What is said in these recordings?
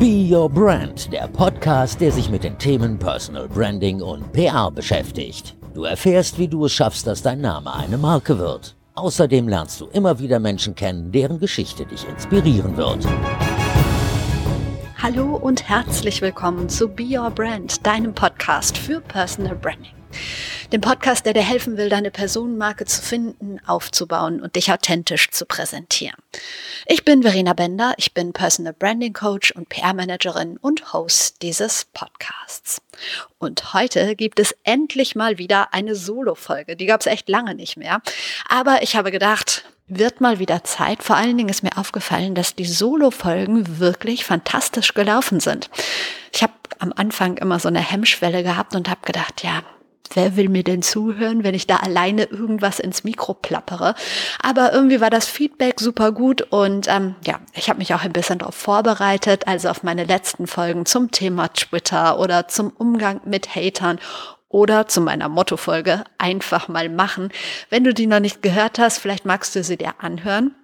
Be Your Brand, der Podcast, der sich mit den Themen Personal Branding und PR beschäftigt. Du erfährst, wie du es schaffst, dass dein Name eine Marke wird. Außerdem lernst du immer wieder Menschen kennen, deren Geschichte dich inspirieren wird. Hallo und herzlich willkommen zu Be Your Brand, deinem Podcast für Personal Branding. Dem Podcast, der dir helfen will, deine Personenmarke zu finden, aufzubauen und dich authentisch zu präsentieren. Ich bin Verena Bender, ich bin Personal Branding Coach und PR-Managerin und Host dieses Podcasts. Und heute gibt es endlich mal wieder eine Solo-Folge. Die gab es echt lange nicht mehr. Aber ich habe gedacht, wird mal wieder Zeit. Vor allen Dingen ist mir aufgefallen, dass die Solo-Folgen wirklich fantastisch gelaufen sind. Ich habe am Anfang immer so eine Hemmschwelle gehabt und habe gedacht, ja, wer will mir denn zuhören, wenn ich da alleine irgendwas ins Mikro plappere? Aber irgendwie war das Feedback super gut und ähm, ja, ich habe mich auch ein bisschen darauf vorbereitet, also auf meine letzten Folgen zum Thema Twitter oder zum Umgang mit Hatern oder zu meiner Mottofolge einfach mal machen. Wenn du die noch nicht gehört hast, vielleicht magst du sie dir anhören.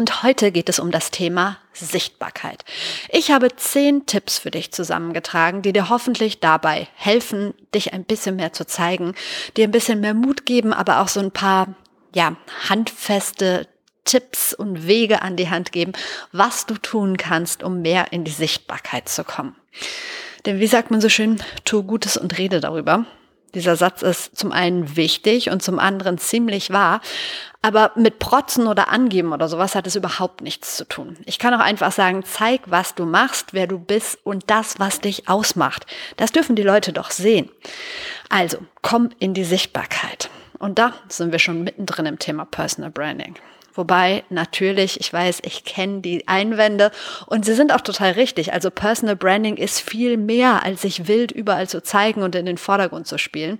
Und heute geht es um das Thema Sichtbarkeit. Ich habe zehn Tipps für dich zusammengetragen, die dir hoffentlich dabei helfen, dich ein bisschen mehr zu zeigen, dir ein bisschen mehr Mut geben, aber auch so ein paar, ja, handfeste Tipps und Wege an die Hand geben, was du tun kannst, um mehr in die Sichtbarkeit zu kommen. Denn wie sagt man so schön, tu Gutes und rede darüber. Dieser Satz ist zum einen wichtig und zum anderen ziemlich wahr, aber mit Protzen oder Angeben oder sowas hat es überhaupt nichts zu tun. Ich kann auch einfach sagen, zeig, was du machst, wer du bist und das, was dich ausmacht. Das dürfen die Leute doch sehen. Also, komm in die Sichtbarkeit. Und da sind wir schon mittendrin im Thema Personal Branding. Wobei natürlich, ich weiß, ich kenne die Einwände und sie sind auch total richtig. Also Personal Branding ist viel mehr, als sich wild überall zu zeigen und in den Vordergrund zu spielen.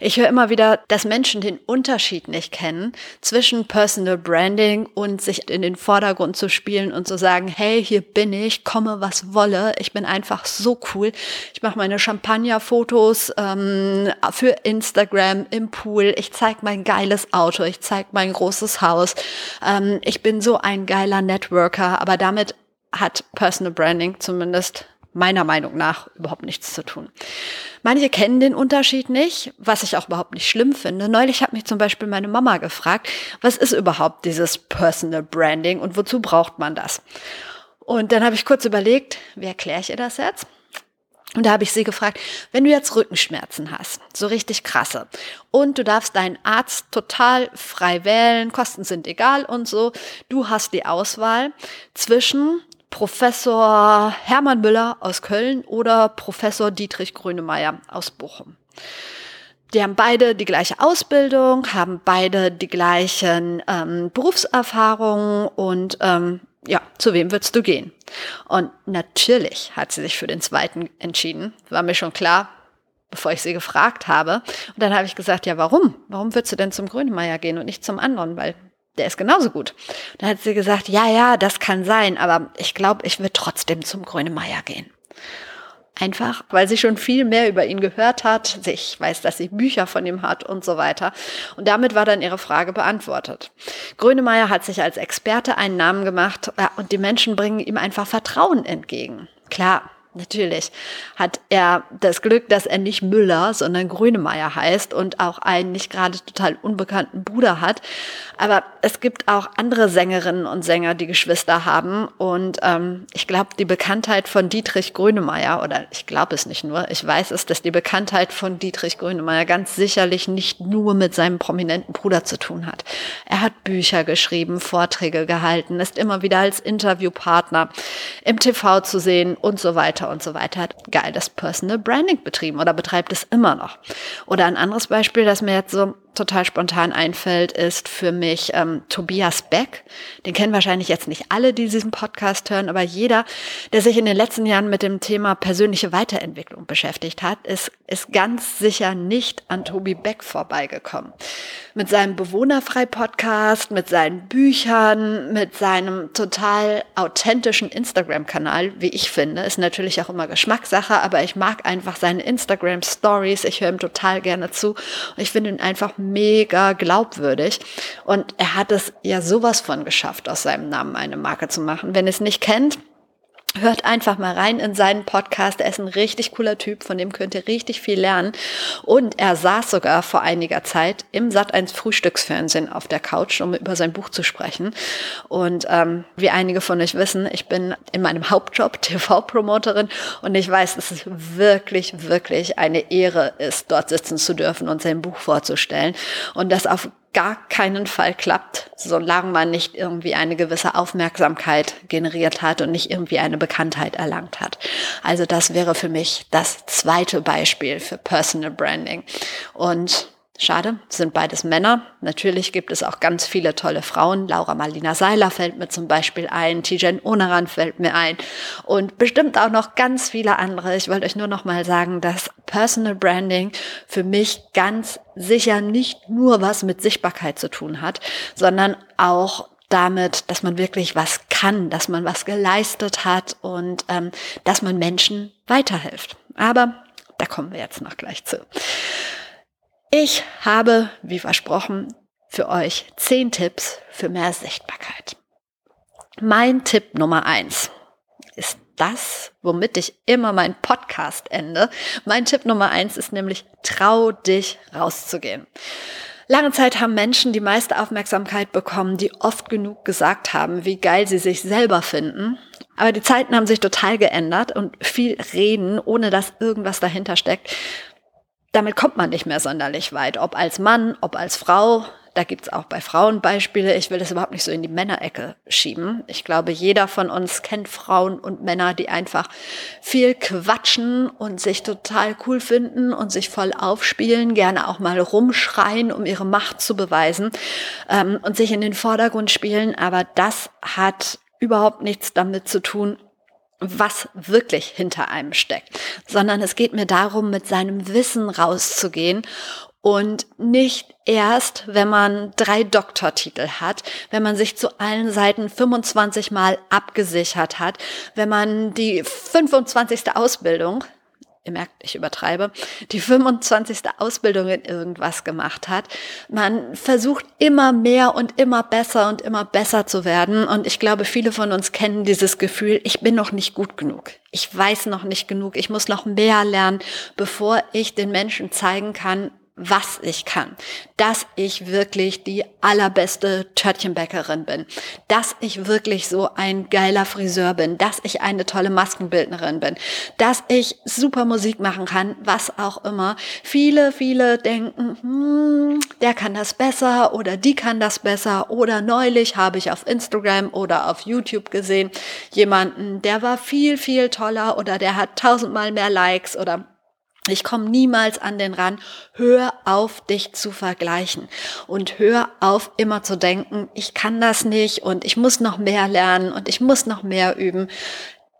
Ich höre immer wieder, dass Menschen den Unterschied nicht kennen zwischen Personal Branding und sich in den Vordergrund zu spielen und zu sagen, hey, hier bin ich, komme was wolle, ich bin einfach so cool. Ich mache meine Champagner-Fotos ähm, für Instagram im Pool, ich zeige mein geiles Auto, ich zeige mein großes Haus ähm, ich bin so ein geiler Networker, aber damit hat Personal Branding zumindest meiner Meinung nach überhaupt nichts zu tun. Manche kennen den Unterschied nicht, was ich auch überhaupt nicht schlimm finde. Neulich hat mich zum Beispiel meine Mama gefragt, was ist überhaupt dieses Personal Branding und wozu braucht man das? Und dann habe ich kurz überlegt, wie erkläre ich ihr das jetzt? Und da habe ich sie gefragt, wenn du jetzt Rückenschmerzen hast, so richtig krasse, und du darfst deinen Arzt total frei wählen, Kosten sind egal und so, du hast die Auswahl zwischen Professor Hermann Müller aus Köln oder Professor Dietrich Grönemeyer aus Bochum. Die haben beide die gleiche Ausbildung, haben beide die gleichen ähm, Berufserfahrungen und ähm, ja, zu wem würdest du gehen? Und natürlich hat sie sich für den zweiten entschieden. War mir schon klar, bevor ich sie gefragt habe. Und dann habe ich gesagt, ja, warum? Warum würdest du denn zum Grönemeyer gehen und nicht zum anderen? Weil der ist genauso gut. Dann hat sie gesagt, ja, ja, das kann sein, aber ich glaube, ich würde trotzdem zum Grönemeyer gehen. Einfach, weil sie schon viel mehr über ihn gehört hat. Ich weiß, dass sie Bücher von ihm hat und so weiter. Und damit war dann ihre Frage beantwortet. Grönemeyer hat sich als Experte einen Namen gemacht und die Menschen bringen ihm einfach Vertrauen entgegen. Klar, Natürlich hat er das Glück, dass er nicht Müller, sondern Grönemeyer heißt und auch einen nicht gerade total unbekannten Bruder hat. Aber es gibt auch andere Sängerinnen und Sänger, die Geschwister haben. Und ähm, ich glaube, die Bekanntheit von Dietrich Grönemeyer, oder ich glaube es nicht nur, ich weiß es, dass die Bekanntheit von Dietrich Grönemeyer ganz sicherlich nicht nur mit seinem prominenten Bruder zu tun hat. Er hat Bücher geschrieben, Vorträge gehalten, ist immer wieder als Interviewpartner im TV zu sehen und so weiter weiter und so weiter, hat geiles Personal Branding betrieben oder betreibt es immer noch. Oder ein anderes Beispiel, das mir jetzt so total spontan einfällt, ist für mich ähm, Tobias Beck. Den kennen wahrscheinlich jetzt nicht alle, die diesen Podcast hören, aber jeder, der sich in den letzten Jahren mit dem Thema persönliche Weiterentwicklung beschäftigt hat, ist, ist ganz sicher nicht an Tobi Beck vorbeigekommen. Mit seinem Bewohnerfrei-Podcast, mit seinen Büchern, mit seinem total authentischen Instagram-Kanal, wie ich finde, ist natürlich auch immer Geschmackssache, aber ich mag einfach seine Instagram-Stories. Ich höre ihm total gerne zu und ich finde ihn einfach mega glaubwürdig. Und er hat es ja sowas von geschafft, aus seinem Namen eine Marke zu machen. Wenn es nicht kennt, Hört einfach mal rein in seinen Podcast. Er ist ein richtig cooler Typ, von dem könnt ihr richtig viel lernen. Und er saß sogar vor einiger Zeit im Sat1 Frühstücksfernsehen auf der Couch, um über sein Buch zu sprechen. Und ähm, wie einige von euch wissen, ich bin in meinem Hauptjob TV-Promoterin und ich weiß, dass es wirklich, wirklich eine Ehre ist, dort sitzen zu dürfen und sein Buch vorzustellen. Und das auf gar keinen Fall klappt, solange man nicht irgendwie eine gewisse Aufmerksamkeit generiert hat und nicht irgendwie eine Bekanntheit erlangt hat. Also das wäre für mich das zweite Beispiel für Personal Branding. Und Schade, sind beides Männer. Natürlich gibt es auch ganz viele tolle Frauen. Laura Marlina Seiler fällt mir zum Beispiel ein, Tijen Onaran fällt mir ein und bestimmt auch noch ganz viele andere. Ich wollte euch nur noch mal sagen, dass Personal Branding für mich ganz sicher nicht nur was mit Sichtbarkeit zu tun hat, sondern auch damit, dass man wirklich was kann, dass man was geleistet hat und ähm, dass man Menschen weiterhilft. Aber da kommen wir jetzt noch gleich zu. Ich habe, wie versprochen, für euch zehn Tipps für mehr Sichtbarkeit. Mein Tipp Nummer eins ist das, womit ich immer meinen Podcast ende. Mein Tipp Nummer eins ist nämlich, trau dich rauszugehen. Lange Zeit haben Menschen die meiste Aufmerksamkeit bekommen, die oft genug gesagt haben, wie geil sie sich selber finden. Aber die Zeiten haben sich total geändert und viel reden, ohne dass irgendwas dahinter steckt, damit kommt man nicht mehr sonderlich weit. Ob als Mann, ob als Frau. Da gibt's auch bei Frauen Beispiele. Ich will das überhaupt nicht so in die Männerecke schieben. Ich glaube, jeder von uns kennt Frauen und Männer, die einfach viel quatschen und sich total cool finden und sich voll aufspielen, gerne auch mal rumschreien, um ihre Macht zu beweisen ähm, und sich in den Vordergrund spielen. Aber das hat überhaupt nichts damit zu tun, was wirklich hinter einem steckt, sondern es geht mir darum, mit seinem Wissen rauszugehen und nicht erst, wenn man drei Doktortitel hat, wenn man sich zu allen Seiten 25 Mal abgesichert hat, wenn man die 25. Ausbildung ihr merkt, ich übertreibe, die 25. Ausbildung in irgendwas gemacht hat. Man versucht immer mehr und immer besser und immer besser zu werden. Und ich glaube, viele von uns kennen dieses Gefühl, ich bin noch nicht gut genug. Ich weiß noch nicht genug. Ich muss noch mehr lernen, bevor ich den Menschen zeigen kann, was ich kann, dass ich wirklich die allerbeste Törtchenbäckerin bin, dass ich wirklich so ein geiler Friseur bin, dass ich eine tolle Maskenbildnerin bin, dass ich super Musik machen kann, was auch immer. Viele, viele denken, hm, der kann das besser oder die kann das besser. Oder neulich habe ich auf Instagram oder auf YouTube gesehen jemanden, der war viel, viel toller oder der hat tausendmal mehr Likes oder ich komme niemals an den Rand. Hör auf, dich zu vergleichen und hör auf, immer zu denken, ich kann das nicht und ich muss noch mehr lernen und ich muss noch mehr üben.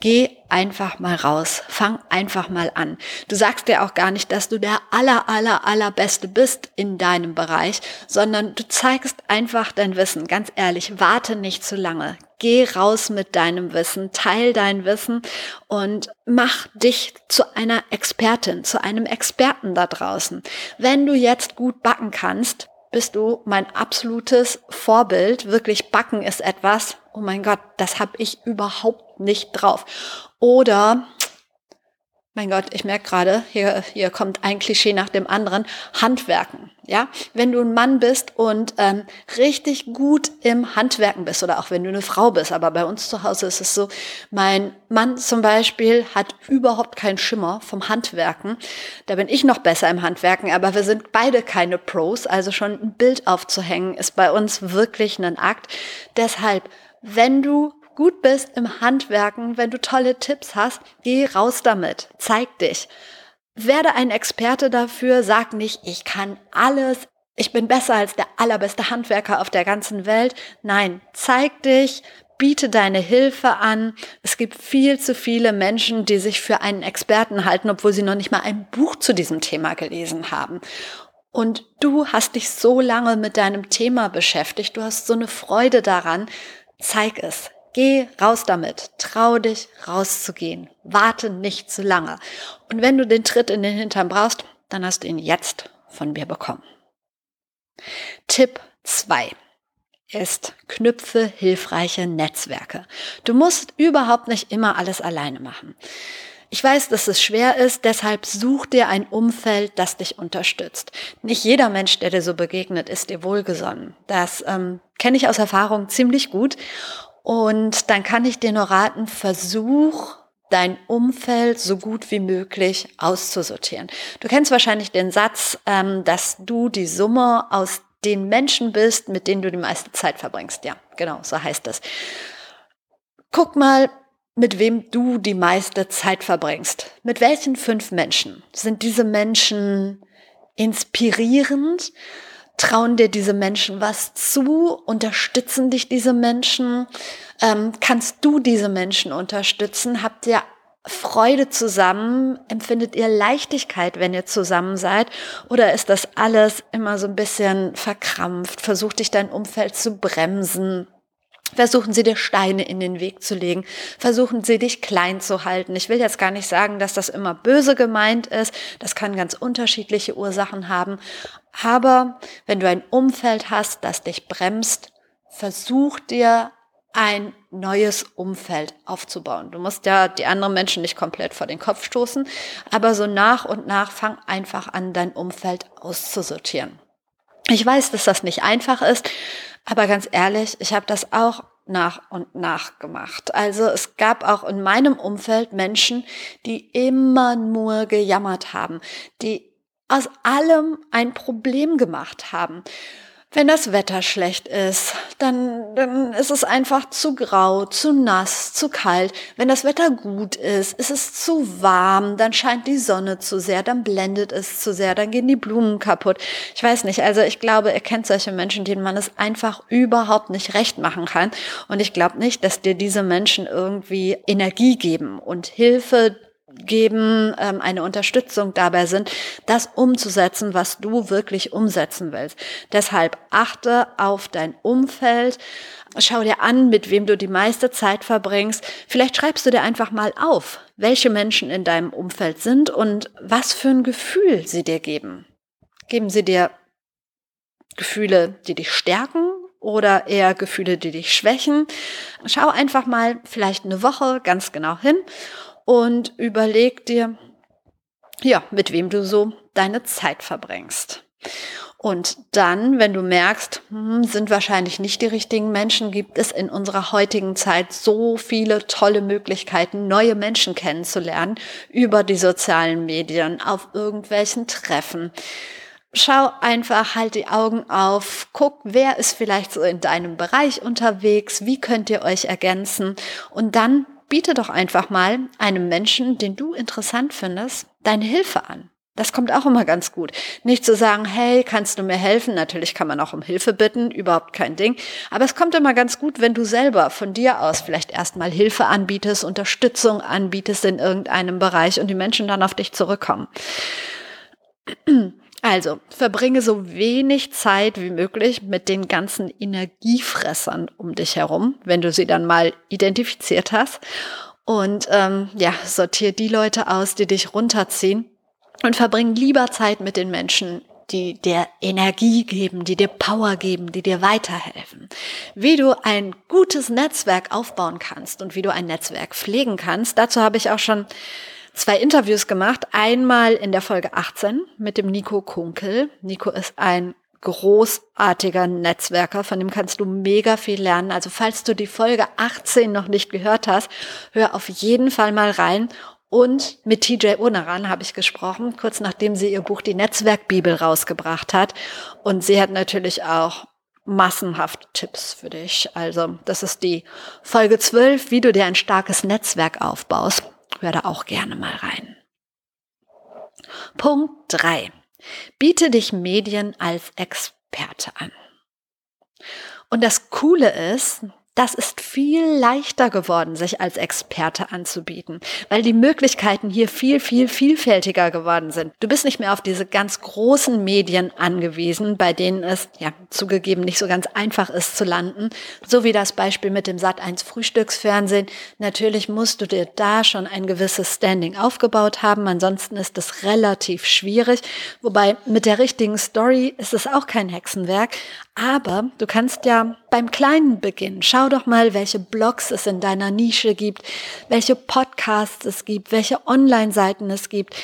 Geh einfach mal raus. Fang einfach mal an. Du sagst dir auch gar nicht, dass du der aller, aller, allerbeste bist in deinem Bereich, sondern du zeigst einfach dein Wissen. Ganz ehrlich, warte nicht zu lange. Geh raus mit deinem Wissen, teil dein Wissen und mach dich zu einer Expertin, zu einem Experten da draußen. Wenn du jetzt gut backen kannst, bist du mein absolutes Vorbild. Wirklich backen ist etwas, oh mein Gott, das habe ich überhaupt nicht drauf. Oder mein Gott, ich merke gerade, hier, hier kommt ein Klischee nach dem anderen, Handwerken. Ja, wenn du ein Mann bist und ähm, richtig gut im Handwerken bist oder auch wenn du eine Frau bist, aber bei uns zu Hause ist es so, mein Mann zum Beispiel hat überhaupt keinen Schimmer vom Handwerken. Da bin ich noch besser im Handwerken, aber wir sind beide keine Pros, also schon ein Bild aufzuhängen ist bei uns wirklich ein Akt. Deshalb, wenn du gut bist im Handwerken, wenn du tolle Tipps hast, geh raus damit, zeig dich. Werde ein Experte dafür, sag nicht, ich kann alles, ich bin besser als der allerbeste Handwerker auf der ganzen Welt. Nein, zeig dich, biete deine Hilfe an. Es gibt viel zu viele Menschen, die sich für einen Experten halten, obwohl sie noch nicht mal ein Buch zu diesem Thema gelesen haben. Und du hast dich so lange mit deinem Thema beschäftigt, du hast so eine Freude daran. Zeig es, Geh raus damit. Trau dich rauszugehen. Warte nicht zu lange. Und wenn du den Tritt in den Hintern brauchst, dann hast du ihn jetzt von mir bekommen. Tipp 2. ist, knüpfe hilfreiche Netzwerke. Du musst überhaupt nicht immer alles alleine machen. Ich weiß, dass es schwer ist, deshalb such dir ein Umfeld, das dich unterstützt. Nicht jeder Mensch, der dir so begegnet, ist dir wohlgesonnen. Das ähm, kenne ich aus Erfahrung ziemlich gut. Und dann kann ich dir nur raten, versuch dein Umfeld so gut wie möglich auszusortieren. Du kennst wahrscheinlich den Satz, ähm, dass du die Summe aus den Menschen bist, mit denen du die meiste Zeit verbringst. Ja, genau, so heißt das. Guck mal, mit wem du die meiste Zeit verbringst. Mit welchen fünf Menschen? Sind diese Menschen inspirierend? Trauen dir diese Menschen was zu? Unterstützen dich diese Menschen? Ähm, kannst du diese Menschen unterstützen? Habt ihr Freude zusammen? Empfindet ihr Leichtigkeit, wenn ihr zusammen seid? Oder ist das alles immer so ein bisschen verkrampft? Versucht dich dein Umfeld zu bremsen? Versuchen sie dir Steine in den Weg zu legen. Versuchen sie dich klein zu halten. Ich will jetzt gar nicht sagen, dass das immer böse gemeint ist. Das kann ganz unterschiedliche Ursachen haben. Aber wenn du ein Umfeld hast, das dich bremst, versuch dir ein neues Umfeld aufzubauen. Du musst ja die anderen Menschen nicht komplett vor den Kopf stoßen, aber so nach und nach fang einfach an, dein Umfeld auszusortieren. Ich weiß, dass das nicht einfach ist, aber ganz ehrlich, ich habe das auch nach und nach gemacht. Also es gab auch in meinem Umfeld Menschen, die immer nur gejammert haben, die aus allem ein Problem gemacht haben. Wenn das Wetter schlecht ist, dann, dann ist es einfach zu grau, zu nass, zu kalt. Wenn das Wetter gut ist, ist es zu warm, dann scheint die Sonne zu sehr, dann blendet es zu sehr, dann gehen die Blumen kaputt. Ich weiß nicht, also ich glaube, ihr kennt solche Menschen, denen man es einfach überhaupt nicht recht machen kann. Und ich glaube nicht, dass dir diese Menschen irgendwie Energie geben und Hilfe geben, ähm, eine Unterstützung dabei sind, das umzusetzen, was du wirklich umsetzen willst. Deshalb achte auf dein Umfeld, schau dir an, mit wem du die meiste Zeit verbringst. Vielleicht schreibst du dir einfach mal auf, welche Menschen in deinem Umfeld sind und was für ein Gefühl sie dir geben. Geben sie dir Gefühle, die dich stärken oder eher Gefühle, die dich schwächen. Schau einfach mal vielleicht eine Woche ganz genau hin und überleg dir, ja, mit wem du so deine Zeit verbringst. Und dann, wenn du merkst, hm, sind wahrscheinlich nicht die richtigen Menschen, gibt es in unserer heutigen Zeit so viele tolle Möglichkeiten, neue Menschen kennenzulernen über die sozialen Medien, auf irgendwelchen Treffen. Schau einfach, halt die Augen auf, guck, wer ist vielleicht so in deinem Bereich unterwegs, wie könnt ihr euch ergänzen und dann biete doch einfach mal einem Menschen, den du interessant findest, deine Hilfe an. Das kommt auch immer ganz gut. Nicht zu sagen, hey, kannst du mir helfen? Natürlich kann man auch um Hilfe bitten, überhaupt kein Ding. Aber es kommt immer ganz gut, wenn du selber von dir aus vielleicht erstmal Hilfe anbietest, Unterstützung anbietest in irgendeinem Bereich und die Menschen dann auf dich zurückkommen. Also, verbringe so wenig Zeit wie möglich mit den ganzen Energiefressern um dich herum, wenn du sie dann mal identifiziert hast. Und ähm, ja, sortiere die Leute aus, die dich runterziehen und verbring lieber Zeit mit den Menschen, die dir Energie geben, die dir Power geben, die dir weiterhelfen. Wie du ein gutes Netzwerk aufbauen kannst und wie du ein Netzwerk pflegen kannst, dazu habe ich auch schon zwei Interviews gemacht. Einmal in der Folge 18 mit dem Nico Kunkel. Nico ist ein großartiger Netzwerker, von dem kannst du mega viel lernen. Also falls du die Folge 18 noch nicht gehört hast, hör auf jeden Fall mal rein. Und mit TJ Unaran habe ich gesprochen, kurz nachdem sie ihr Buch Die Netzwerkbibel rausgebracht hat. Und sie hat natürlich auch massenhaft Tipps für dich. Also das ist die Folge 12, wie du dir ein starkes Netzwerk aufbaust. Hör da auch gerne mal rein. Punkt 3. Biete dich Medien als Experte an. Und das Coole ist, das ist viel leichter geworden, sich als Experte anzubieten, weil die Möglichkeiten hier viel, viel vielfältiger geworden sind. Du bist nicht mehr auf diese ganz großen Medien angewiesen, bei denen es, ja, zugegeben nicht so ganz einfach ist zu landen, so wie das Beispiel mit dem Sat1 Frühstücksfernsehen. Natürlich musst du dir da schon ein gewisses Standing aufgebaut haben, ansonsten ist es relativ schwierig, wobei mit der richtigen Story ist es auch kein Hexenwerk, Aber du kannst ja beim Kleinen beginnen. Schau doch mal, welche Blogs es in deiner Nische gibt, welche Podcasts es gibt, welche Online-Seiten es gibt.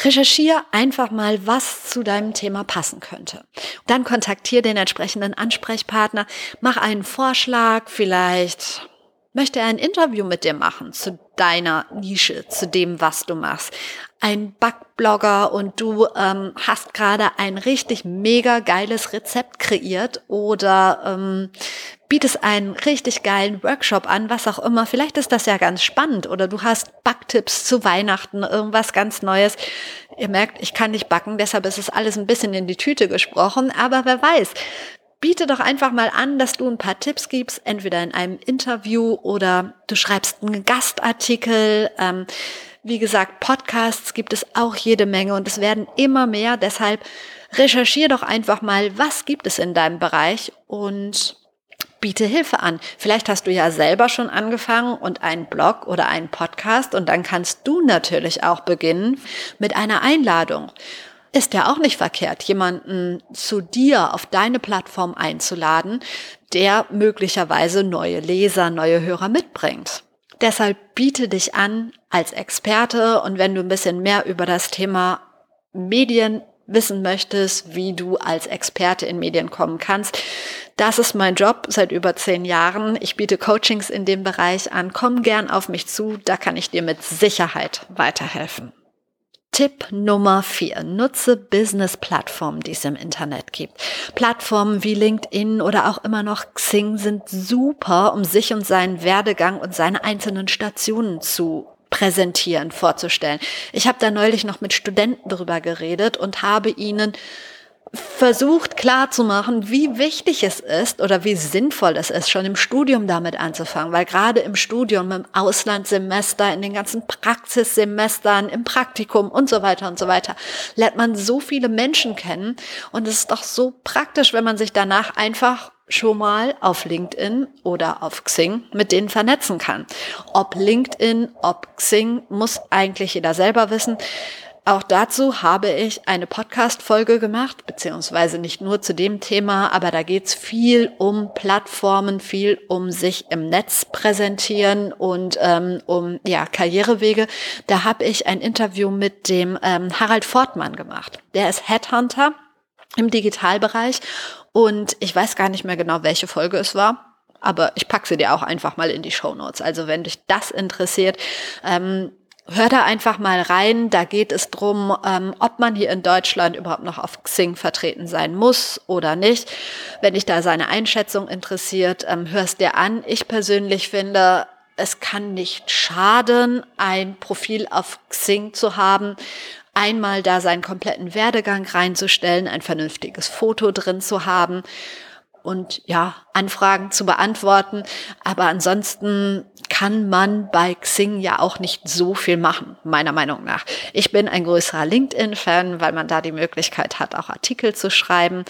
Recherchiere einfach mal, was zu deinem Thema passen könnte. Dann kontaktiere den entsprechenden Ansprechpartner, mach einen Vorschlag, vielleicht möchte er ein Interview mit dir machen zu deiner Nische, zu dem, was du machst. Ein Backblogger und du ähm, hast gerade ein richtig mega geiles Rezept kreiert oder ähm, bietest einen richtig geilen Workshop an, was auch immer. Vielleicht ist das ja ganz spannend oder du hast Backtipps zu Weihnachten, irgendwas ganz Neues. Ihr merkt, ich kann nicht backen, deshalb ist es alles ein bisschen in die Tüte gesprochen, aber wer weiß, biete doch einfach mal an, dass du ein paar Tipps gibst, entweder in einem Interview oder du schreibst einen Gastartikel. Ähm, wie gesagt, Podcasts gibt es auch jede Menge und es werden immer mehr. Deshalb recherchiere doch einfach mal, was gibt es in deinem Bereich und biete Hilfe an. Vielleicht hast du ja selber schon angefangen und einen Blog oder einen Podcast und dann kannst du natürlich auch beginnen mit einer Einladung ist ja auch nicht verkehrt, jemanden zu dir auf deine Plattform einzuladen, der möglicherweise neue Leser, neue Hörer mitbringt. Deshalb biete dich an als Experte und wenn du ein bisschen mehr über das Thema Medien wissen möchtest, wie du als Experte in Medien kommen kannst. Das ist mein Job seit über zehn Jahren. Ich biete Coachings in dem Bereich an. Komm gern auf mich zu, da kann ich dir mit Sicherheit weiterhelfen. Tipp Nummer vier. Nutze Business-Plattformen, die es im Internet gibt. Plattformen wie LinkedIn oder auch immer noch Xing sind super, um sich und seinen Werdegang und seine einzelnen Stationen zu präsentieren, vorzustellen. Ich habe da neulich noch mit Studenten drüber geredet und habe ihnen versucht klarzumachen, wie wichtig es ist oder wie sinnvoll es ist, schon im Studium damit anzufangen, weil gerade im Studium, im Auslandssemester, in den ganzen Praxissemestern, im Praktikum und so weiter und so weiter, lernt man so viele Menschen kennen und es ist doch so praktisch, wenn man sich danach einfach schon mal auf LinkedIn oder auf Xing mit denen vernetzen kann. Ob LinkedIn, ob Xing, muss eigentlich jeder selber wissen. Auch dazu habe ich eine Podcast-Folge gemacht, beziehungsweise nicht nur zu dem Thema, aber da geht's viel um Plattformen, viel um sich im Netz präsentieren und ähm, um ja, Karrierewege. Da habe ich ein Interview mit dem ähm, Harald Fortmann gemacht. Der ist Headhunter im Digitalbereich und ich weiß gar nicht mehr genau, welche Folge es war. Aber ich packe sie dir auch einfach mal in die Show Notes. Also wenn dich das interessiert, ähm, Hör da einfach mal rein. Da geht es drum, ähm, ob man hier in Deutschland überhaupt noch auf Xing vertreten sein muss oder nicht. Wenn dich da seine Einschätzung interessiert, ähm, hörst dir an. Ich persönlich finde, es kann nicht schaden, ein Profil auf Xing zu haben, einmal da seinen kompletten Werdegang reinzustellen, ein vernünftiges Foto drin zu haben und ja, Anfragen zu beantworten. Aber ansonsten kann man bei Xing ja auch nicht so viel machen, meiner Meinung nach. Ich bin ein größerer LinkedIn-Fan, weil man da die Möglichkeit hat, auch Artikel zu schreiben.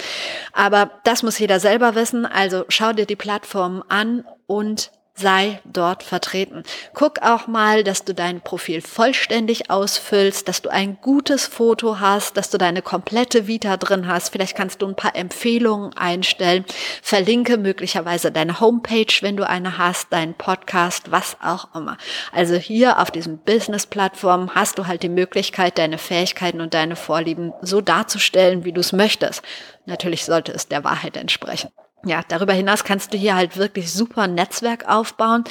Aber das muss jeder selber wissen. Also schau dir die Plattform an und sei dort vertreten. Guck auch mal, dass du dein Profil vollständig ausfüllst, dass du ein gutes Foto hast, dass du deine komplette Vita drin hast. Vielleicht kannst du ein paar Empfehlungen einstellen. Verlinke möglicherweise deine Homepage, wenn du eine hast, deinen Podcast, was auch immer. Also hier auf diesen Business-Plattformen hast du halt die Möglichkeit, deine Fähigkeiten und deine Vorlieben so darzustellen, wie du es möchtest. Natürlich sollte es der Wahrheit entsprechen ja, darüber hinaus kannst du hier halt wirklich super Netzwerk aufbauen.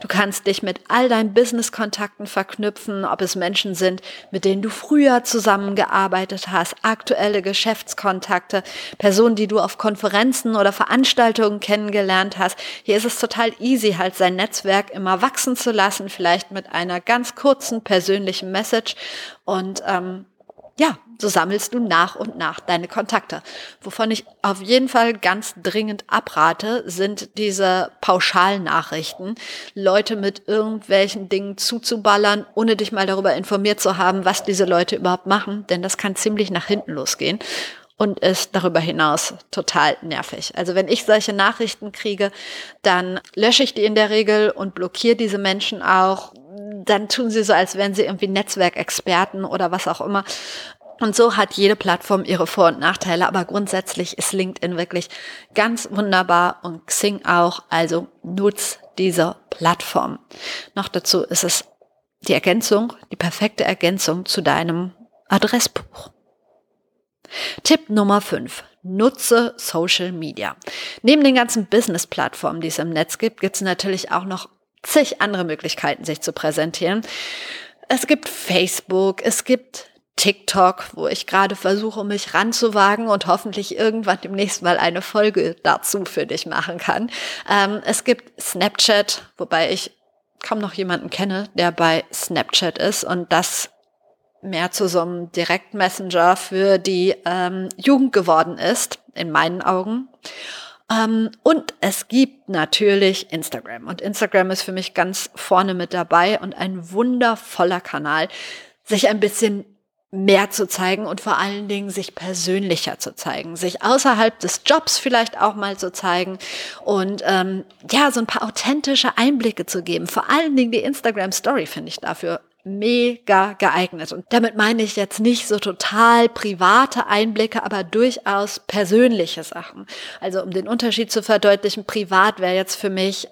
Du kannst dich mit all deinen Business-Kontakten verknüpfen, ob es Menschen sind, mit denen du früher zusammengearbeitet hast, aktuelle Geschäftskontakte, Personen, die du auf Konferenzen oder Veranstaltungen kennengelernt hast. Hier ist es total easy, halt sein Netzwerk immer wachsen zu lassen, vielleicht mit einer ganz kurzen persönlichen Message und ähm, ja, so sammelst du nach und nach deine Kontakte. Wovon ich auf jeden Fall ganz dringend abrate, sind diese Pauschalnachrichten, Leute mit irgendwelchen Dingen zuzuballern, ohne dich mal darüber informiert zu haben, was diese Leute überhaupt machen, denn das kann ziemlich nach hinten losgehen und ist darüber hinaus total nervig. Also wenn ich solche Nachrichten kriege, dann lösche ich die in der Regel und blockiere diese Menschen auch. Dann tun sie so, als wären sie irgendwie Netzwerkexperten oder was auch immer. Und so hat jede Plattform ihre Vor- und Nachteile, aber grundsätzlich ist LinkedIn wirklich ganz wunderbar und Xing auch. Also nutz diese Plattform. Noch dazu ist es die Ergänzung, die perfekte Ergänzung zu deinem Adressbuch. Tipp Nummer 5. Nutze Social Media. Neben den ganzen Business-Plattformen, die es im Netz gibt, gibt es natürlich auch noch zig andere Möglichkeiten, sich zu präsentieren. Es gibt Facebook, es gibt TikTok, wo ich gerade versuche, mich ranzuwagen und hoffentlich irgendwann demnächst mal eine Folge dazu für dich machen kann. Ähm, es gibt Snapchat, wobei ich kaum noch jemanden kenne, der bei Snapchat ist und das mehr zu so einem Direktmessenger für die ähm, Jugend geworden ist, in meinen Augen. Ähm, und es gibt natürlich Instagram. Und Instagram ist für mich ganz vorne mit dabei und ein wundervoller Kanal, sich ein bisschen mehr zu zeigen und vor allen Dingen sich persönlicher zu zeigen, sich außerhalb des Jobs vielleicht auch mal zu zeigen und ähm, ja, so ein paar authentische Einblicke zu geben. Vor allen Dingen die Instagram Story finde ich dafür mega geeignet. Und damit meine ich jetzt nicht so total private Einblicke, aber durchaus persönliche Sachen. Also um den Unterschied zu verdeutlichen, privat wäre jetzt für mich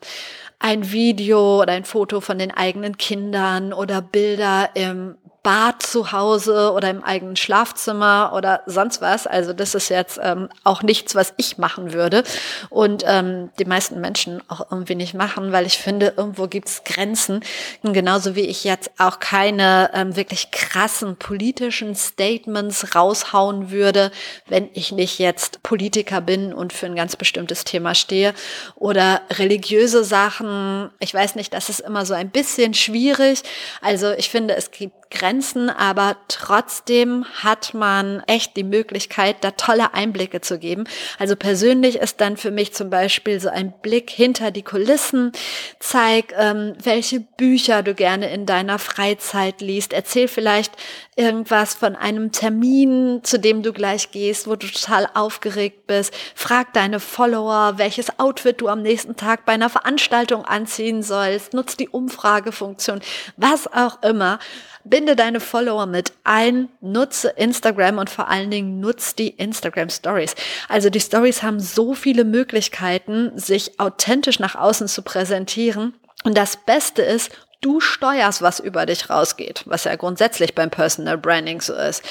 ein Video oder ein Foto von den eigenen Kindern oder Bilder im Bad zu Hause oder im eigenen Schlafzimmer oder sonst was. Also das ist jetzt ähm, auch nichts, was ich machen würde und ähm, die meisten Menschen auch irgendwie nicht machen, weil ich finde, irgendwo gibt's Grenzen. Und genauso wie ich jetzt auch keine ähm, wirklich krassen politischen Statements raushauen würde, wenn ich nicht jetzt Politiker bin und für ein ganz bestimmtes Thema stehe oder religiöse Sachen. Ich weiß nicht, das ist immer so ein bisschen schwierig. Also ich finde, es gibt Grenzen, aber trotzdem hat man echt die Möglichkeit, da tolle Einblicke zu geben. Also persönlich ist dann für mich zum Beispiel so ein Blick hinter die Kulissen, zeig, ähm, welche Bücher du gerne in deiner Freizeit liest, erzähl vielleicht irgendwas von einem Termin, zu dem du gleich gehst, wo du total aufgeregt bist, frag deine Follower, welches Outfit du am nächsten Tag bei einer Veranstaltung anziehen sollst, nutz die Umfragefunktion, was auch immer. Binde deine Follower mit ein, nutze Instagram und vor allen Dingen nutze die Instagram Stories. Also die Stories haben so viele Möglichkeiten, sich authentisch nach außen zu präsentieren. Und das Beste ist, du steuerst, was über dich rausgeht, was ja grundsätzlich beim Personal Branding so ist.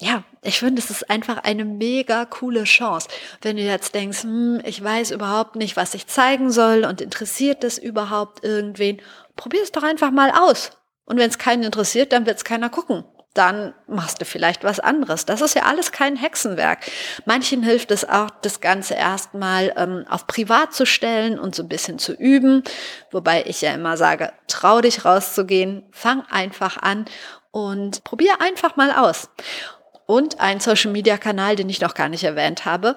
Ja, ich finde, es ist einfach eine mega coole Chance. Wenn du jetzt denkst, hm, ich weiß überhaupt nicht, was ich zeigen soll und interessiert das überhaupt irgendwen, probier es doch einfach mal aus. Und wenn es keinen interessiert, dann wird es keiner gucken. Dann machst du vielleicht was anderes. Das ist ja alles kein Hexenwerk. Manchen hilft es auch, das Ganze erstmal ähm, auf privat zu stellen und so ein bisschen zu üben. Wobei ich ja immer sage, trau dich rauszugehen, fang einfach an und probier einfach mal aus. Und ein Social Media Kanal, den ich noch gar nicht erwähnt habe,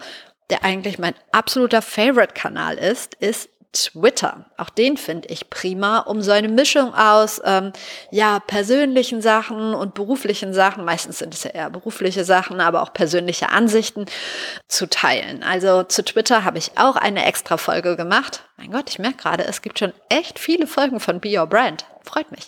der eigentlich mein absoluter Favorite-Kanal ist, ist Twitter. Auch den finde ich prima, um so eine Mischung aus ähm, ja persönlichen Sachen und beruflichen Sachen, meistens sind es ja eher berufliche Sachen, aber auch persönliche Ansichten zu teilen. Also zu Twitter habe ich auch eine extra Folge gemacht. Mein Gott, ich merke gerade, es gibt schon echt viele Folgen von Be Your Brand. Freut mich.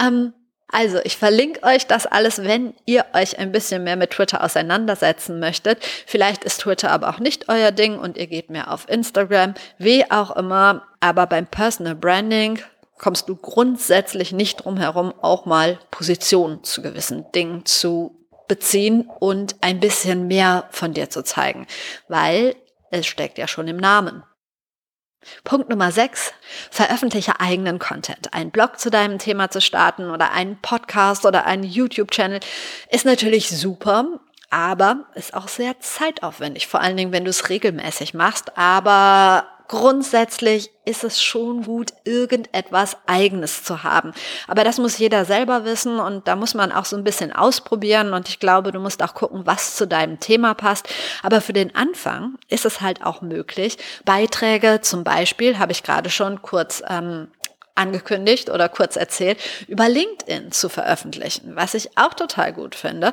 Ähm, also, ich verlinke euch das alles, wenn ihr euch ein bisschen mehr mit Twitter auseinandersetzen möchtet. Vielleicht ist Twitter aber auch nicht euer Ding und ihr geht mehr auf Instagram, wie auch immer. Aber beim Personal Branding kommst du grundsätzlich nicht drum herum, auch mal Position zu gewissen Dingen zu beziehen und ein bisschen mehr von dir zu zeigen, weil es steckt ja schon im Namen. Punkt Nummer 6. Veröffentliche eigenen Content. Ein Blog zu deinem Thema zu starten oder einen Podcast oder einen YouTube-Channel ist natürlich super, aber ist auch sehr zeitaufwendig. Vor allen Dingen, wenn du es regelmäßig machst. Aber grundsätzlich ist es schon gut, irgendetwas Eigenes zu haben. Aber das muss jeder selber wissen und da muss man auch so ein bisschen ausprobieren und ich glaube, du musst auch gucken, was zu deinem Thema passt. Aber für den Anfang ist es halt auch möglich, Beiträge zum Beispiel, habe ich gerade schon kurz ähm, angekündigt oder kurz erzählt, über LinkedIn zu veröffentlichen, was ich auch total gut finde.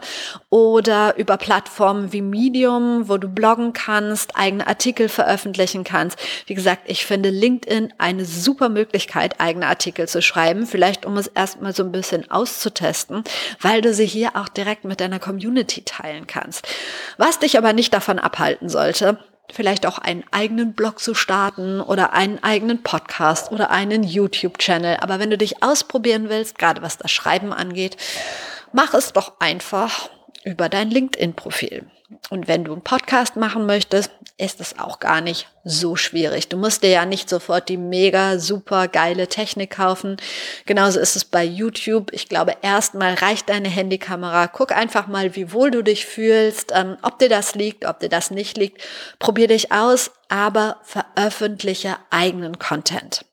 Oder über Plattformen wie Medium, wo du bloggen kannst, eigene Artikel veröffentlichen kannst. Wie gesagt, ich finde LinkedIn eine super Möglichkeit, eigene Artikel zu schreiben, vielleicht um es erstmal so ein bisschen auszutesten, weil du sie hier auch direkt mit deiner Community teilen kannst. Was dich aber nicht davon abhalten sollte, vielleicht auch einen eigenen Blog zu starten oder einen eigenen Podcast oder einen YouTube-Channel. Aber wenn du dich ausprobieren willst, gerade was das Schreiben angeht, mach es doch einfach über dein LinkedIn-Profil. Und wenn du einen Podcast machen möchtest, ist es auch gar nicht so schwierig. Du musst dir ja nicht sofort die mega super geile Technik kaufen. Genauso ist es bei YouTube. Ich glaube, erstmal reicht deine Handykamera. Guck einfach mal, wie wohl du dich fühlst, ähm, ob dir das liegt, ob dir das nicht liegt. Probier dich aus, aber veröffentliche eigenen Content.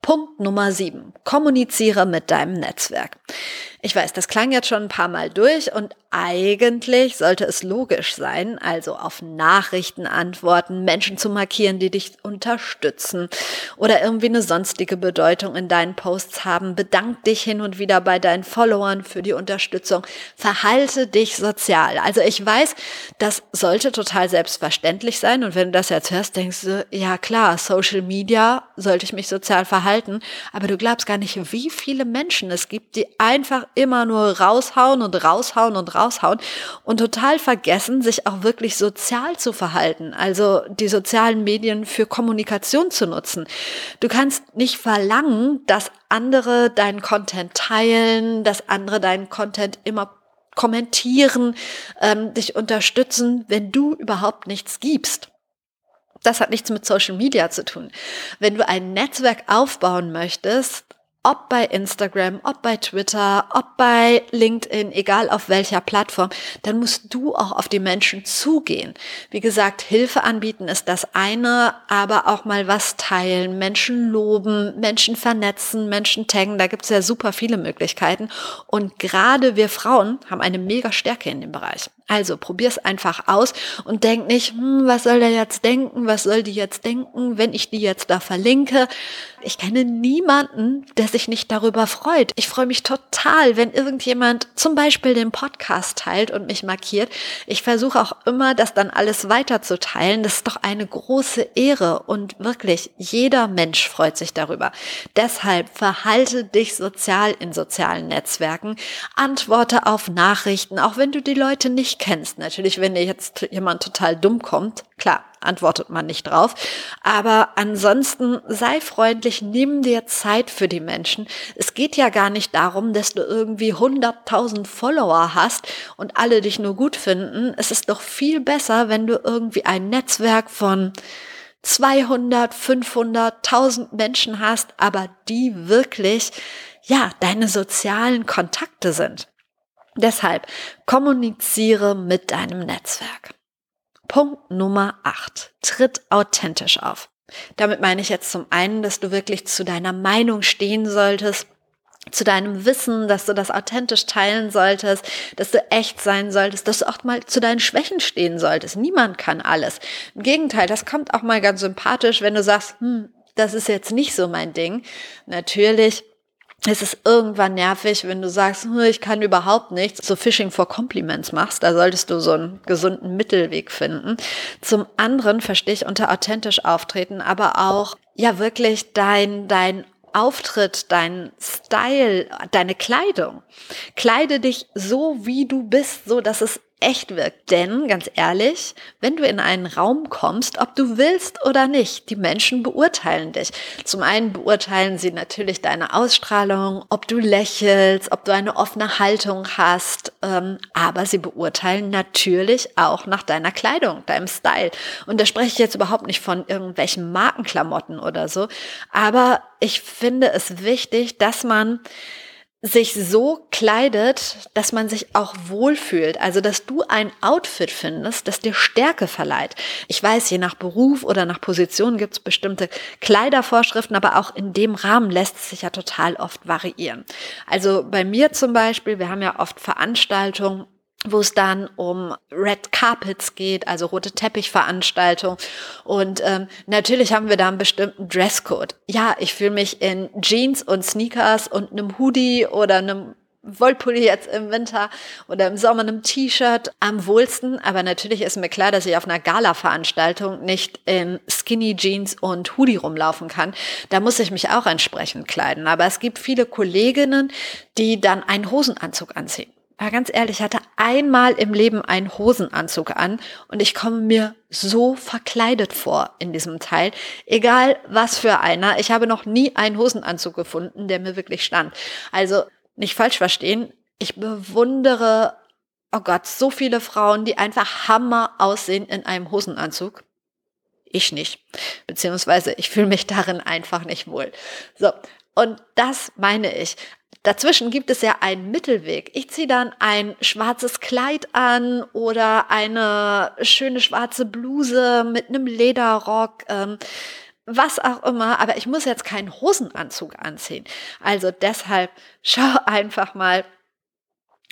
Punkt Nummer sieben: Kommuniziere mit deinem Netzwerk. Ich weiß, das klang jetzt schon ein paar Mal durch und eigentlich sollte es logisch sein, also auf Nachrichten antworten, Menschen zu markieren, die dich unterstützen oder irgendwie eine sonstige Bedeutung in deinen Posts haben. Bedank dich hin und wieder bei deinen Followern für die Unterstützung. Verhalte dich sozial. Also ich weiß, das sollte total selbstverständlich sein und wenn du das jetzt hörst, denkst du, ja klar, Social Media sollte ich mich sozial verhalten, aber du glaubst gar nicht, wie viele Menschen es gibt, die einfach immer nur raushauen und raushauen und raushauen und total vergessen, sich auch wirklich sozial zu verhalten, also die sozialen Medien für Kommunikation zu nutzen. Du kannst nicht verlangen, dass andere deinen Content teilen, dass andere deinen Content immer kommentieren, ähm, dich unterstützen, wenn du überhaupt nichts gibst. Das hat nichts mit Social Media zu tun. Wenn du ein Netzwerk aufbauen möchtest, ob bei Instagram, ob bei Twitter, ob bei LinkedIn, egal auf welcher Plattform, dann musst du auch auf die Menschen zugehen. Wie gesagt, Hilfe anbieten ist das eine, aber auch mal was teilen, Menschen loben, Menschen vernetzen, Menschen taggen, da gibt's ja super viele Möglichkeiten. Und gerade wir Frauen haben eine mega Stärke in dem Bereich. Also probier's einfach aus und denk nicht, hm, was soll der jetzt denken, was soll die jetzt denken, wenn ich die jetzt da verlinke. Ich kenne niemanden, der sich nicht darüber freut. Ich freue mich total, wenn irgendjemand zum Beispiel den Podcast teilt und mich markiert. Ich versuche auch immer, das dann alles weiterzuteilen. Das ist doch eine große Ehre und wirklich jeder Mensch freut sich darüber. Deshalb verhalte dich sozial in sozialen Netzwerken, antworte auf Nachrichten, auch wenn du die Leute nicht kennst. Natürlich, wenn dir jetzt jemand total dumm kommt, klar, antwortet man nicht drauf. Aber ansonsten sei freundlich, nimm dir Zeit für die Menschen. Es geht ja gar nicht darum, dass du irgendwie 100.000 Follower hast und alle dich nur gut finden. Es ist doch viel besser, wenn du irgendwie ein Netzwerk von 200, 500, 1000 Menschen hast, aber die wirklich, ja, deine sozialen Kontakte sind. Deshalb kommuniziere mit deinem Netzwerk. Punkt Nummer 8. Tritt authentisch auf. Damit meine ich jetzt zum einen, dass du wirklich zu deiner Meinung stehen solltest, zu deinem Wissen, dass du das authentisch teilen solltest, dass du echt sein solltest, dass du auch mal zu deinen Schwächen stehen solltest. Niemand kann alles. Im Gegenteil, das kommt auch mal ganz sympathisch, wenn du sagst, hm, das ist jetzt nicht so mein Ding. Natürlich es ist irgendwann nervig, wenn du sagst, hm, ich kann überhaupt nichts, so Fishing for Compliments machst. Da solltest du so einen gesunden Mittelweg finden. Zum anderen verstehe ich unter authentisch auftreten, aber auch ja wirklich dein, dein Auftritt, dein Style, deine Kleidung. Kleide dich so, wie du bist, so dass es echt wirkt. Denn, ganz ehrlich, wenn du in einen Raum kommst, ob du willst oder nicht, die Menschen beurteilen dich. Zum einen beurteilen sie natürlich deine Ausstrahlung, ob du lächelst, ob du eine offene Haltung hast, ähm, aber sie beurteilen natürlich auch nach deiner Kleidung, deinem Style. Und da spreche ich jetzt überhaupt nicht von irgendwelchen Markenklamotten oder so, aber ich finde es wichtig, dass man sich so kleidet, dass man sich auch wohlfühlt. Also, dass du ein Outfit findest, das dir Stärke verleiht. Ich weiß, je nach Beruf oder nach Position gibt es bestimmte Kleidervorschriften, aber auch in dem Rahmen lässt es sich ja total oft variieren. Also bei mir zum Beispiel, wir haben ja oft Veranstaltungen, wo es dann um Red Carpets geht, also rote Teppichveranstaltungen. Und ähm, natürlich haben wir da einen bestimmten Dresscode. Ja, ich fühle mich in Jeans und Sneakers und einem Hoodie oder einem Wollpulli jetzt im Winter oder im Sommer einem T-Shirt am wohlsten. Aber natürlich ist mir klar, dass ich auf einer Gala-Veranstaltung nicht in Skinny Jeans und Hoodie rumlaufen kann. Da muss ich mich auch entsprechend kleiden. Aber es gibt viele Kolleginnen, die dann einen Hosenanzug anziehen. Aber ganz ehrlich, ich hatte einmal im Leben einen Hosenanzug an und ich komme mir so verkleidet vor in diesem Teil. Egal was für einer. Ich habe noch nie einen Hosenanzug gefunden, der mir wirklich stand. Also nicht falsch verstehen. Ich bewundere, oh Gott, so viele Frauen, die einfach Hammer aussehen in einem Hosenanzug. Ich nicht. Beziehungsweise ich fühle mich darin einfach nicht wohl. So. Und das meine ich. Dazwischen gibt es ja einen Mittelweg. Ich ziehe dann ein schwarzes Kleid an oder eine schöne schwarze Bluse mit einem Lederrock. Ähm, was auch immer, aber ich muss jetzt keinen Hosenanzug anziehen. Also deshalb schau einfach mal,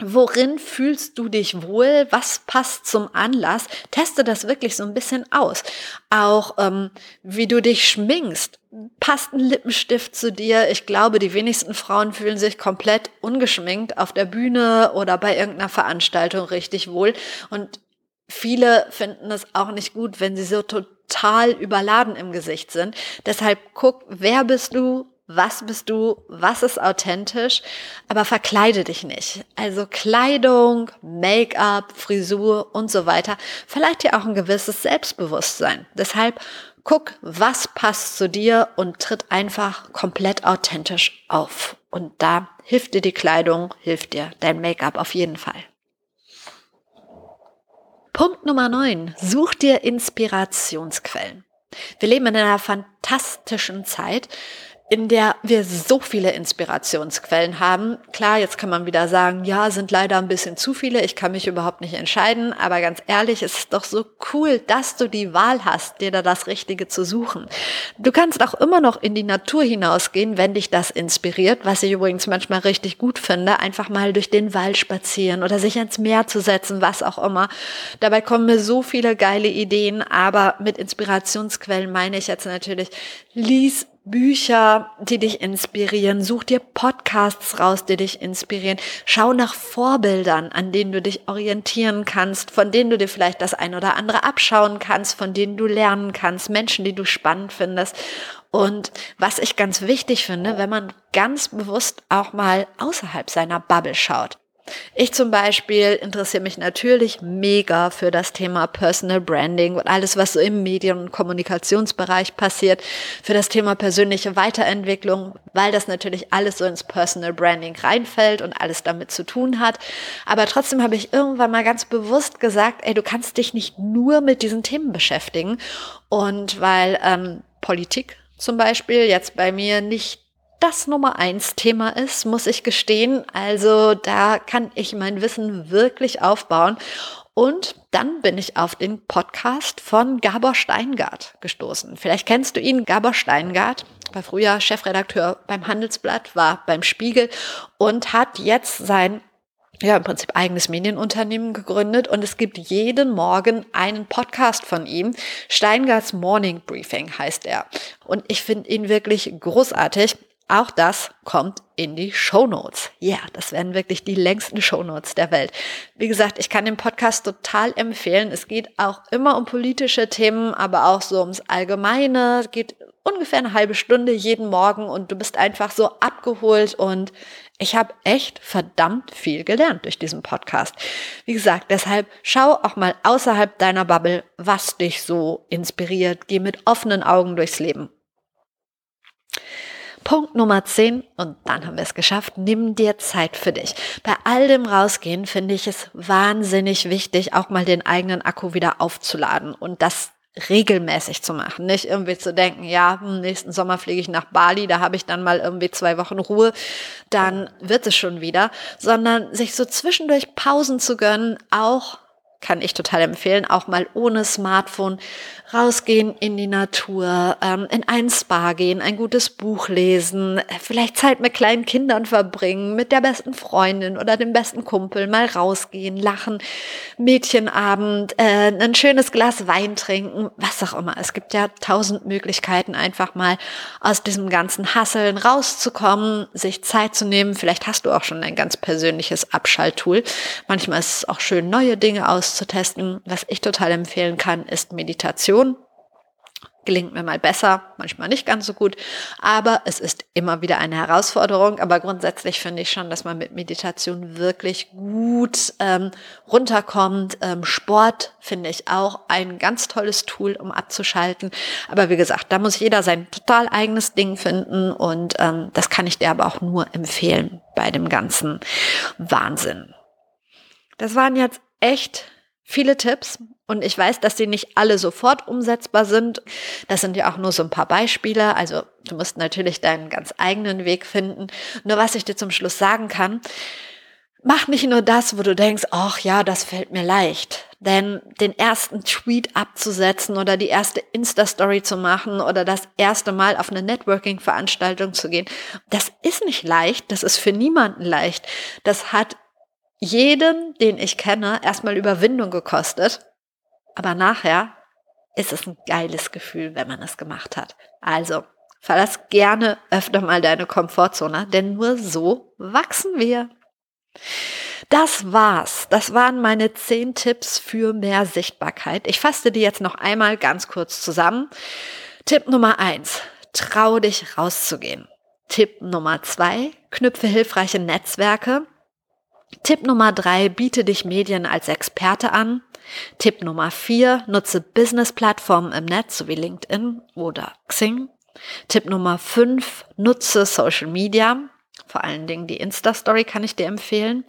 Worin fühlst du dich wohl? Was passt zum Anlass? Teste das wirklich so ein bisschen aus. Auch ähm, wie du dich schminkst. Passt ein Lippenstift zu dir? Ich glaube, die wenigsten Frauen fühlen sich komplett ungeschminkt auf der Bühne oder bei irgendeiner Veranstaltung richtig wohl. Und viele finden es auch nicht gut, wenn sie so total überladen im Gesicht sind. Deshalb guck, wer bist du? Was bist du, was ist authentisch, aber verkleide dich nicht. Also Kleidung, Make-up, Frisur und so weiter verleiht dir auch ein gewisses Selbstbewusstsein. Deshalb guck, was passt zu dir und tritt einfach komplett authentisch auf. Und da hilft dir die Kleidung, hilft dir dein Make-up auf jeden Fall. Punkt Nummer 9. Such dir Inspirationsquellen. Wir leben in einer fantastischen Zeit, in der wir so viele Inspirationsquellen haben. Klar, jetzt kann man wieder sagen, ja, sind leider ein bisschen zu viele, ich kann mich überhaupt nicht entscheiden, aber ganz ehrlich, es ist doch so cool, dass du die Wahl hast, dir da das Richtige zu suchen. Du kannst auch immer noch in die Natur hinausgehen, wenn dich das inspiriert, was ich übrigens manchmal richtig gut finde, einfach mal durch den Wald spazieren oder sich ans Meer zu setzen, was auch immer. Dabei kommen mir so viele geile Ideen, aber mit Inspirationsquellen meine ich jetzt natürlich, lies Bücher, die dich inspirieren. Such dir Podcasts raus, die dich inspirieren. Schau nach Vorbildern, an denen du dich orientieren kannst, von denen du dir vielleicht das ein oder andere abschauen kannst, von denen du lernen kannst, Menschen, die du spannend findest. Und was ich ganz wichtig finde, wenn man ganz bewusst auch mal außerhalb seiner Bubble schaut. Ich zum Beispiel interessiere mich natürlich mega für das Thema Personal Branding und alles, was so im Medien- und Kommunikationsbereich passiert, für das Thema persönliche Weiterentwicklung, weil das natürlich alles so ins Personal Branding reinfällt und alles damit zu tun hat. Aber trotzdem habe ich irgendwann mal ganz bewusst gesagt, ey, du kannst dich nicht nur mit diesen Themen beschäftigen. Und weil ähm, Politik zum Beispiel jetzt bei mir nicht das Nummer eins Thema ist, muss ich gestehen. Also da kann ich mein Wissen wirklich aufbauen. Und dann bin ich auf den Podcast von Gabor Steingart gestoßen. Vielleicht kennst du ihn, Gabor Steingart war früher Chefredakteur beim Handelsblatt, war beim Spiegel und hat jetzt sein ja, im Prinzip eigenes Medienunternehmen gegründet und es gibt jeden Morgen einen Podcast von ihm. Steingarts Morning Briefing heißt er. Und ich finde ihn wirklich großartig. Auch das kommt in die Show Notes. Ja, yeah, das werden wirklich die längsten Show Notes der Welt. Wie gesagt, ich kann den Podcast total empfehlen. Es geht auch immer um politische Themen, aber auch so ums Allgemeine. Es geht ungefähr eine halbe Stunde jeden Morgen und du bist einfach so abgeholt und ich habe echt verdammt viel gelernt durch diesen Podcast. Wie gesagt, deshalb schau auch mal außerhalb deiner Bubble, was dich so inspiriert. Geh mit offenen Augen durchs Leben. Punkt Nummer 10 und dann haben wir es geschafft. Nimm dir Zeit für dich. Bei all dem Rausgehen finde ich es wahnsinnig wichtig, auch mal den eigenen Akku wieder aufzuladen und das regelmäßig zu machen. Nicht irgendwie zu denken, ja, nächsten Sommer fliege ich nach Bali, da habe ich dann mal irgendwie zwei Wochen Ruhe, dann wird es schon wieder, sondern sich so zwischendurch Pausen zu gönnen, auch kann ich total empfehlen, auch mal ohne Smartphone rausgehen in die Natur, ähm, in einen Spa gehen, ein gutes Buch lesen, vielleicht Zeit mit kleinen Kindern verbringen, mit der besten Freundin oder dem besten Kumpel, mal rausgehen, lachen, Mädchenabend, äh, ein schönes Glas Wein trinken, was auch immer. Es gibt ja tausend Möglichkeiten, einfach mal aus diesem ganzen Hasseln rauszukommen, sich Zeit zu nehmen. Vielleicht hast du auch schon ein ganz persönliches Abschalttool. Manchmal ist es auch schön, neue Dinge auszutesten. Was ich total empfehlen kann, ist Meditation. Gelingt mir mal besser, manchmal nicht ganz so gut, aber es ist immer wieder eine Herausforderung. Aber grundsätzlich finde ich schon, dass man mit Meditation wirklich gut ähm, runterkommt. Ähm, Sport finde ich auch ein ganz tolles Tool, um abzuschalten. Aber wie gesagt, da muss jeder sein total eigenes Ding finden und ähm, das kann ich dir aber auch nur empfehlen bei dem ganzen Wahnsinn. Das waren jetzt echt viele Tipps. Und ich weiß, dass die nicht alle sofort umsetzbar sind. Das sind ja auch nur so ein paar Beispiele. Also du musst natürlich deinen ganz eigenen Weg finden. Nur was ich dir zum Schluss sagen kann, mach nicht nur das, wo du denkst, ach ja, das fällt mir leicht. Denn den ersten Tweet abzusetzen oder die erste Insta-Story zu machen oder das erste Mal auf eine Networking-Veranstaltung zu gehen, das ist nicht leicht. Das ist für niemanden leicht. Das hat jeden, den ich kenne, erstmal Überwindung gekostet. Aber nachher ist es ein geiles Gefühl, wenn man es gemacht hat. Also, verlass gerne öfter mal deine Komfortzone, denn nur so wachsen wir. Das war's. Das waren meine zehn Tipps für mehr Sichtbarkeit. Ich fasse die jetzt noch einmal ganz kurz zusammen. Tipp Nummer eins: Trau dich rauszugehen. Tipp Nummer zwei: Knüpfe hilfreiche Netzwerke. Tipp Nummer drei: Biete dich Medien als Experte an. Tipp Nummer vier, nutze Business-Plattformen im Netz sowie LinkedIn oder Xing. Tipp Nummer fünf, nutze Social Media. Vor allen Dingen die Insta-Story kann ich dir empfehlen.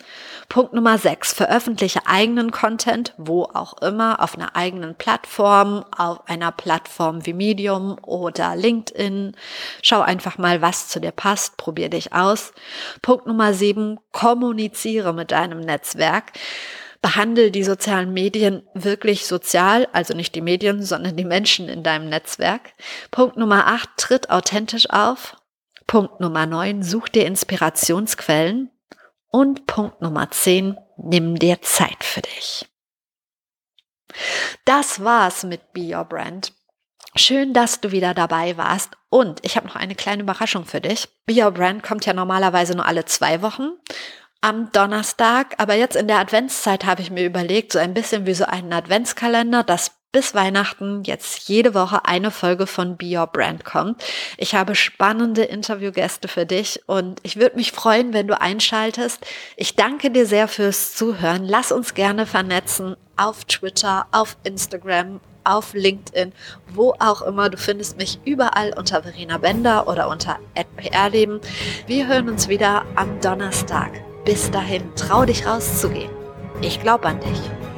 Punkt Nummer 6. Veröffentliche eigenen Content, wo auch immer, auf einer eigenen Plattform, auf einer Plattform wie Medium oder LinkedIn. Schau einfach mal, was zu dir passt. Probier dich aus. Punkt Nummer 7. Kommuniziere mit deinem Netzwerk behandle die sozialen Medien wirklich sozial, also nicht die Medien, sondern die Menschen in deinem Netzwerk. Punkt Nummer 8, tritt authentisch auf. Punkt Nummer 9, such dir Inspirationsquellen. Und Punkt Nummer 10, nimm dir Zeit für dich. Das war's mit Be Your Brand. Schön, dass du wieder dabei warst. Und ich habe noch eine kleine Überraschung für dich. Be Your Brand kommt ja normalerweise nur alle zwei Wochen am Donnerstag. Aber jetzt in der Adventszeit habe ich mir überlegt, so ein bisschen wie so einen Adventskalender, dass bis Weihnachten jetzt jede Woche eine Folge von Be Your Brand kommt. Ich habe spannende Interviewgäste für dich und ich würde mich freuen, wenn du einschaltest. Ich danke dir sehr fürs Zuhören. Lass uns gerne vernetzen auf Twitter, auf Instagram, auf LinkedIn, wo auch immer. Du findest mich überall unter Verena Bender oder unter @prleben. Wir hören uns wieder am Donnerstag. Bis dahin, trau dich rauszugehen. Ich glaube an dich.